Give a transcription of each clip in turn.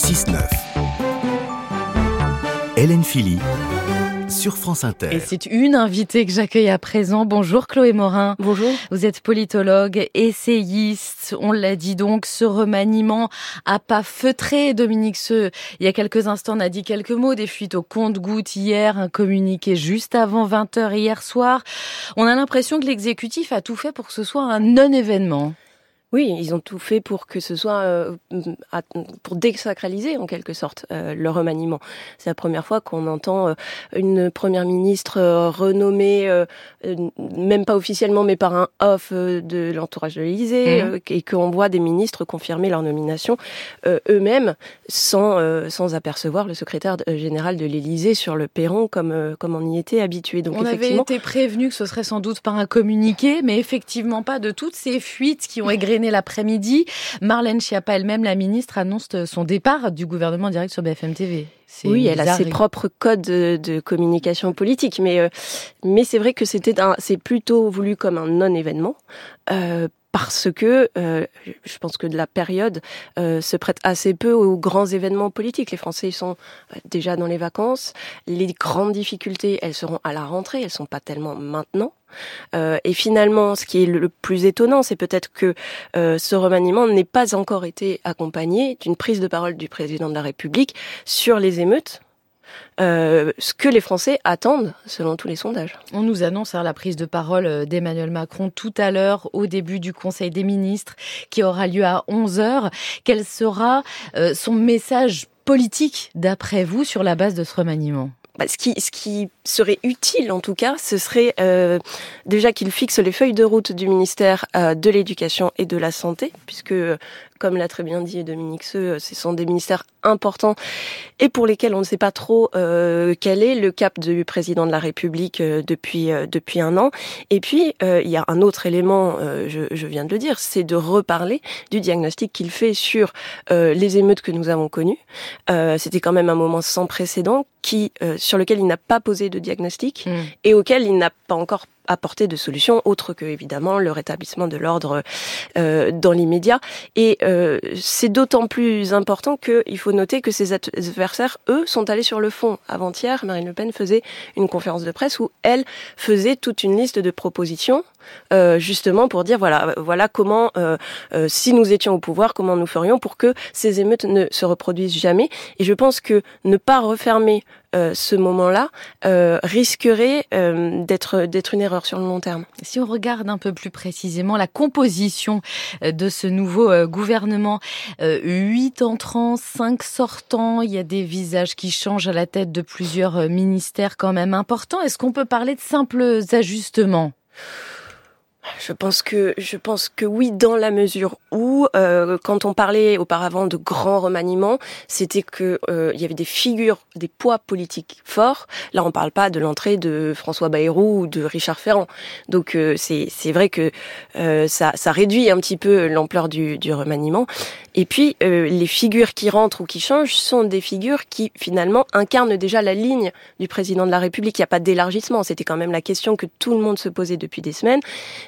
6-9. Hélène Philly sur France Inter. Et c'est une invitée que j'accueille à présent. Bonjour Chloé Morin. Bonjour. Vous êtes politologue, essayiste. On l'a dit donc, ce remaniement a pas feutré. Dominique Ce, il y a quelques instants, on a dit quelques mots des fuites au compte-goutte hier, un communiqué juste avant 20h hier soir. On a l'impression que l'exécutif a tout fait pour que ce soit un non-événement. Oui, ils ont tout fait pour que ce soit euh, pour désacraliser en quelque sorte euh, le remaniement. C'est la première fois qu'on entend euh, une première ministre renommée, même pas officiellement, mais par un off de l'entourage de l'Élysée, mmh. et qu'on voit des ministres confirmer leur nomination eux-mêmes sans sans apercevoir le secrétaire général de l'Élysée sur le perron comme comme on y était habitué. Donc on avait été prévenu que ce serait sans doute par un communiqué, mais effectivement pas de toutes ces fuites qui ont égrené l'après-midi. Marlène Schiappa elle-même, la ministre, annonce son départ du gouvernement direct sur BFM TV. Oui, elle a ses propres codes de, communication politique, mais euh, mais c'est vrai que c'était c'est plutôt voulu comme un non-événement. Euh, parce que euh, je pense que de la période euh, se prête assez peu aux grands événements politiques. Les Français sont déjà dans les vacances. Les grandes difficultés, elles seront à la rentrée, elles sont pas tellement maintenant. Euh, et finalement, ce qui est le plus étonnant, c'est peut-être que euh, ce remaniement n'ait pas encore été accompagné d'une prise de parole du président de la République sur les émeutes euh, ce que les Français attendent selon tous les sondages. On nous annonce hein, la prise de parole euh, d'Emmanuel Macron tout à l'heure au début du Conseil des ministres qui aura lieu à 11h. Quel sera son message politique d'après vous sur la base de ce remaniement? Bah, ce, qui, ce qui serait utile en tout cas, ce serait euh, déjà qu'il fixe les feuilles de route du ministère euh, de l'Éducation et de la Santé, puisque comme l'a très bien dit Dominique Seux, ce sont des ministères importants et pour lesquels on ne sait pas trop euh, quel est le cap du président de la République euh, depuis euh, depuis un an. Et puis il y a un autre élément, je, je, viens de le dire, c'est de reparler du diagnostic qu'il fait sur les émeutes que nous avons connues. C'était quand même un moment sans précédent qui sur lequel il n'a pas posé de diagnostic mmh. et auquel il n'a pas encore apporter de solutions autres que évidemment le rétablissement de l'ordre euh, dans l'immédiat. Et euh, c'est d'autant plus important qu'il faut noter que ses adversaires, eux, sont allés sur le fond. Avant-hier, Marine Le Pen faisait une conférence de presse où elle faisait toute une liste de propositions euh, justement pour dire voilà voilà comment euh, euh, si nous étions au pouvoir comment nous ferions pour que ces émeutes ne se reproduisent jamais et je pense que ne pas refermer ce moment-là risquerait d'être d'être une erreur sur le long terme. Si on regarde un peu plus précisément la composition de ce nouveau gouvernement, huit entrants, cinq sortants, il y a des visages qui changent à la tête de plusieurs ministères quand même importants. Est-ce qu'on peut parler de simples ajustements? Je pense que je pense que oui, dans la mesure où, euh, quand on parlait auparavant de grands remaniements, c'était que euh, il y avait des figures, des poids politiques forts. Là, on parle pas de l'entrée de François Bayrou ou de Richard Ferrand. Donc euh, c'est c'est vrai que ça ça réduit un petit peu l'ampleur du, du remaniement. Et puis les figures qui rentrent ou qui changent sont des figures qui finalement incarnent déjà la ligne du président de la République. Il n'y a pas d'élargissement. C'était quand même la question que tout le monde se posait depuis des semaines.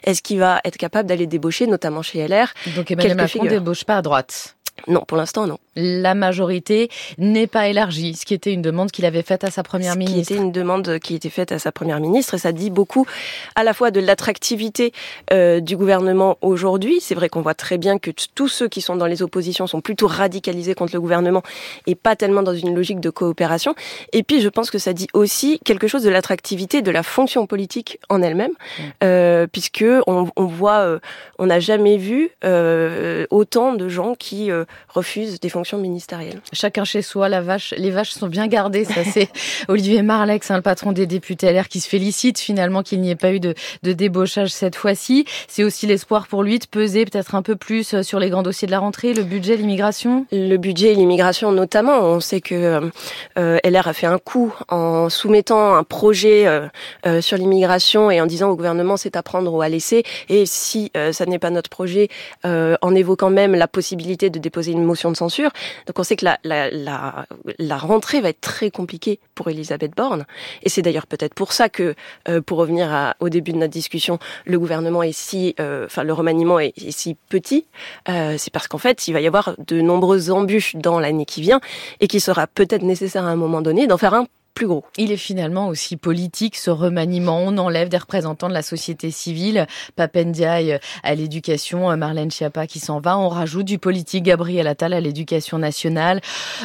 Est-ce qu'il va être capable d'aller débaucher, notamment chez LR Donc Emmanuel Macron ne débauche pas à droite non, pour l'instant, non. La majorité n'est pas élargie, ce qui était une demande qu'il avait faite à sa première ministre. Ce qui était une demande qui était faite à sa première ministre, et ça dit beaucoup à la fois de l'attractivité euh, du gouvernement aujourd'hui. C'est vrai qu'on voit très bien que tous ceux qui sont dans les oppositions sont plutôt radicalisés contre le gouvernement et pas tellement dans une logique de coopération. Et puis, je pense que ça dit aussi quelque chose de l'attractivité de la fonction politique en elle-même, mmh. euh, puisque on, on voit, euh, on n'a jamais vu euh, autant de gens qui euh, refusent des fonctions ministérielles. Chacun chez soi, la vache, les vaches sont bien gardées. Ça, c'est Olivier Marlex, hein, le patron des députés LR, qui se félicite finalement qu'il n'y ait pas eu de, de débauchage cette fois-ci. C'est aussi l'espoir pour lui de peser peut-être un peu plus euh, sur les grands dossiers de la rentrée, le budget, l'immigration. Le budget et l'immigration notamment. On sait que euh, LR a fait un coup en soumettant un projet euh, sur l'immigration et en disant au gouvernement c'est à prendre ou à laisser. Et si ça n'est pas notre projet, en évoquant même la possibilité de déposer déposer une motion de censure. Donc on sait que la, la, la, la rentrée va être très compliquée pour Elisabeth Borne. Et c'est d'ailleurs peut-être pour ça que, euh, pour revenir à, au début de notre discussion, le gouvernement est si, euh, enfin le remaniement est, si petit. Euh, c'est parce qu'en fait, il va y avoir de nombreuses embûches dans l'année qui vient et qu'il sera peut-être nécessaire à un moment donné d'en faire un plus gros. Il est finalement aussi politique, ce remaniement. On enlève des représentants de la société civile, Papendiaï à l'éducation, Marlène Schiappa qui s'en va. On rajoute du politique, Gabriel Attal à l'éducation nationale,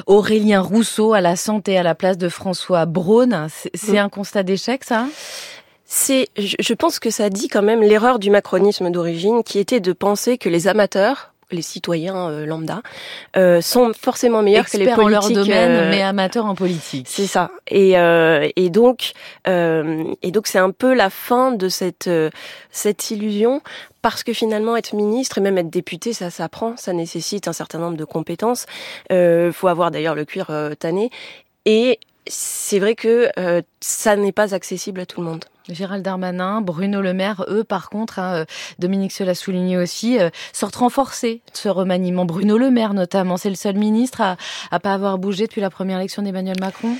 Aurélien Rousseau à la santé à la place de François Braun. C'est mmh. un constat d'échec, ça c'est, je pense que ça dit quand même l'erreur du macronisme d'origine, qui était de penser que les amateurs les citoyens euh, lambda euh, sont forcément meilleurs que les politiques en leur domaine euh, mais amateurs en politique. C'est ça. Et euh, et donc euh, et donc c'est un peu la fin de cette cette illusion parce que finalement être ministre et même être député ça s'apprend ça nécessite un certain nombre de compétences. Euh, faut avoir d'ailleurs le cuir tanné. Et c'est vrai que ça n'est pas accessible à tout le monde Gérald Darmanin, Bruno Le Maire, eux, par contre, hein, euh, Dominique se l'a souligné aussi, euh, sortent renforcés de ce remaniement. Bruno Le Maire, notamment, c'est le seul ministre à, à pas avoir bougé depuis la première élection d'Emmanuel Macron?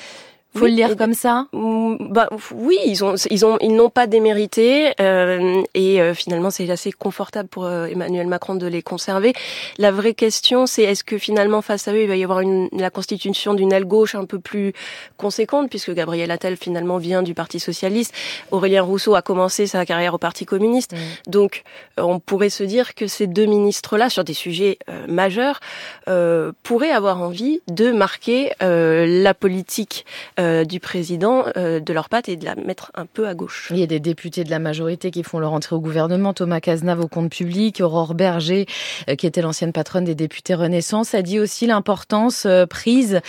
Faut le lire comme ça bah, Oui, ils ont, ils ont, ils n'ont pas démérité euh, et euh, finalement c'est assez confortable pour euh, Emmanuel Macron de les conserver. La vraie question, c'est est-ce que finalement face à eux il va y avoir une, la constitution d'une aile gauche un peu plus conséquente puisque Gabriel Attal finalement vient du Parti socialiste, Aurélien Rousseau a commencé sa carrière au Parti communiste, mmh. donc on pourrait se dire que ces deux ministres-là sur des sujets majeurs pourraient avoir envie de marquer la politique euh, du président euh, de leur patte et de la mettre un peu à gauche. Il y a des députés de la majorité qui font leur entrée au gouvernement. Thomas Cazenave au compte public, Aurore Berger, euh, qui était l'ancienne patronne des députés Renaissance, a dit aussi l'importance prise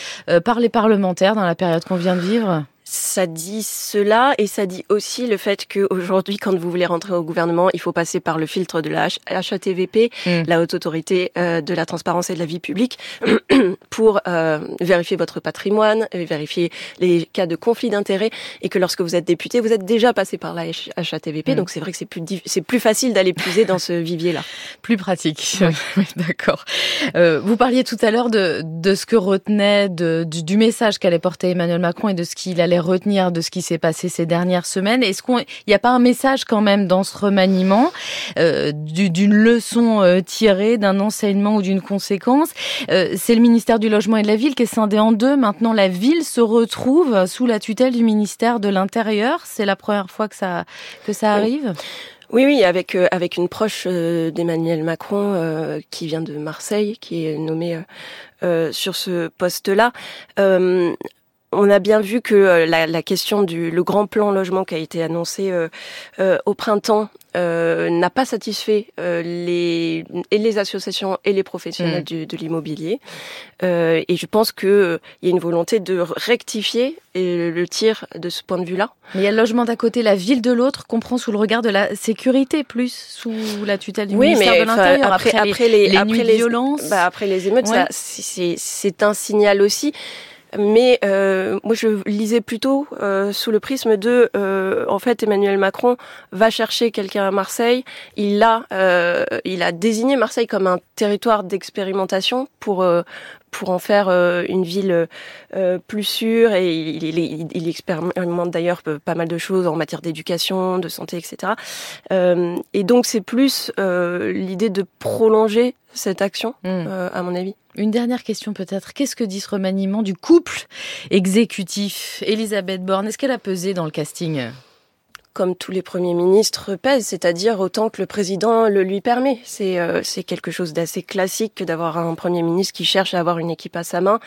par les parlementaires dans la période qu'on vient de vivre ça dit cela et ça dit aussi le fait qu'aujourd'hui, quand vous voulez rentrer au gouvernement, il faut passer par le filtre de la HATVP, mm. la haute autorité euh, de la transparence et de la vie publique, pour euh, vérifier votre patrimoine, vérifier les cas de conflit d'intérêts et que lorsque vous êtes député, vous êtes déjà passé par la HATVP. Mm. Donc c'est vrai que c'est plus c'est plus facile d'aller puiser dans ce vivier-là. Plus pratique. Oui, d'accord. Euh, vous parliez tout à l'heure de, de ce que retenait de, du, du message qu'allait porter Emmanuel Macron et de ce qu'il allait retenir de ce qui s'est passé ces dernières semaines Est-ce qu'il n'y a pas un message quand même dans ce remaniement euh, d'une leçon euh, tirée, d'un enseignement ou d'une conséquence? Euh, C'est le ministère du Logement et de la Ville qui est scindé en deux. Maintenant, la ville se retrouve sous la tutelle du ministère de l'Intérieur. C'est la première fois que ça que ça arrive? Oui, oui, avec euh, avec une proche euh, d'Emmanuel Macron euh, qui vient de Marseille, qui est nommée sur ce poste-là on a bien vu que euh, la, la, question du le grand plan logement qui a été annoncé euh, euh, au printemps n'a pas satisfait les et les associations et les professionnels mmh. de l'immobilier. et je pense que il y a une volonté de rectifier le tir de ce point de vue-là. Mais il y a le logement d'un côté, la ville de l'autre, qu'on prend sous le regard de la sécurité plus sous la tutelle du ministère de l'Intérieur. Après, après, les, après les violences, bah, après les émeutes, c'est un signal aussi. Mais euh, moi, je lisais plutôt euh, sous le prisme de, euh, en fait, Emmanuel Macron va chercher quelqu'un à Marseille. Il a, euh, il a désigné Marseille comme un territoire d'expérimentation pour pour en faire une ville plus sûre et il, il, il expérimente d'ailleurs pas mal de choses en matière d'éducation, de santé, etc. et donc c'est plus l'idée de prolonger cette action, mmh. à mon avis. Une dernière question peut-être. Qu'est-ce que dit ce remaniement du couple exécutif? Elisabeth Borne Est-ce qu'elle a pesé dans le casting? Comme tous les premiers ministres pèsent, c'est-à-dire autant que le président le lui permet. C'est euh, quelque chose d'assez classique que d'avoir un premier ministre qui cherche à avoir une équipe à sa main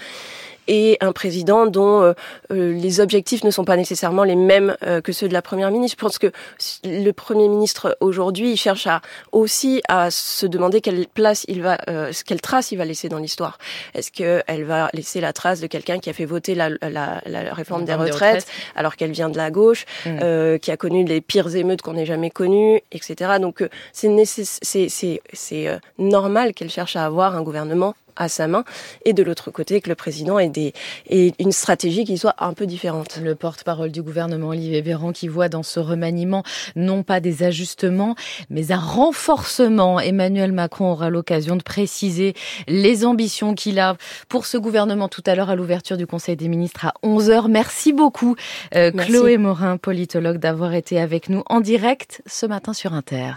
et un président dont euh, euh, les objectifs ne sont pas nécessairement les mêmes euh, que ceux de la première ministre. Je pense que le premier ministre aujourd'hui il cherche à aussi à se demander quelle place il va, quelle trace il va laisser dans l'histoire. Est-ce qu'elle va laisser la trace de quelqu'un qui a fait voter la, la, la réforme des retraites, alors qu'elle vient de la gauche, mmh. qui a connu les pires émeutes qu'on ait jamais connues, etc. Donc c'est c'est c'est normal qu'elle cherche à avoir un gouvernement à sa main, et de l'autre côté que le président ait, des, ait une stratégie qui soit un peu différente. Le porte-parole du gouvernement, Olivier Véran, qui voit dans ce remaniement non pas des ajustements, mais un renforcement. Emmanuel Macron aura l'occasion de préciser les ambitions qu'il a pour ce gouvernement tout à l'heure à l'ouverture du Conseil des ministres à 11h. Merci beaucoup, euh, Chloé Morin, politologue, d'avoir été avec nous en direct ce matin sur Inter.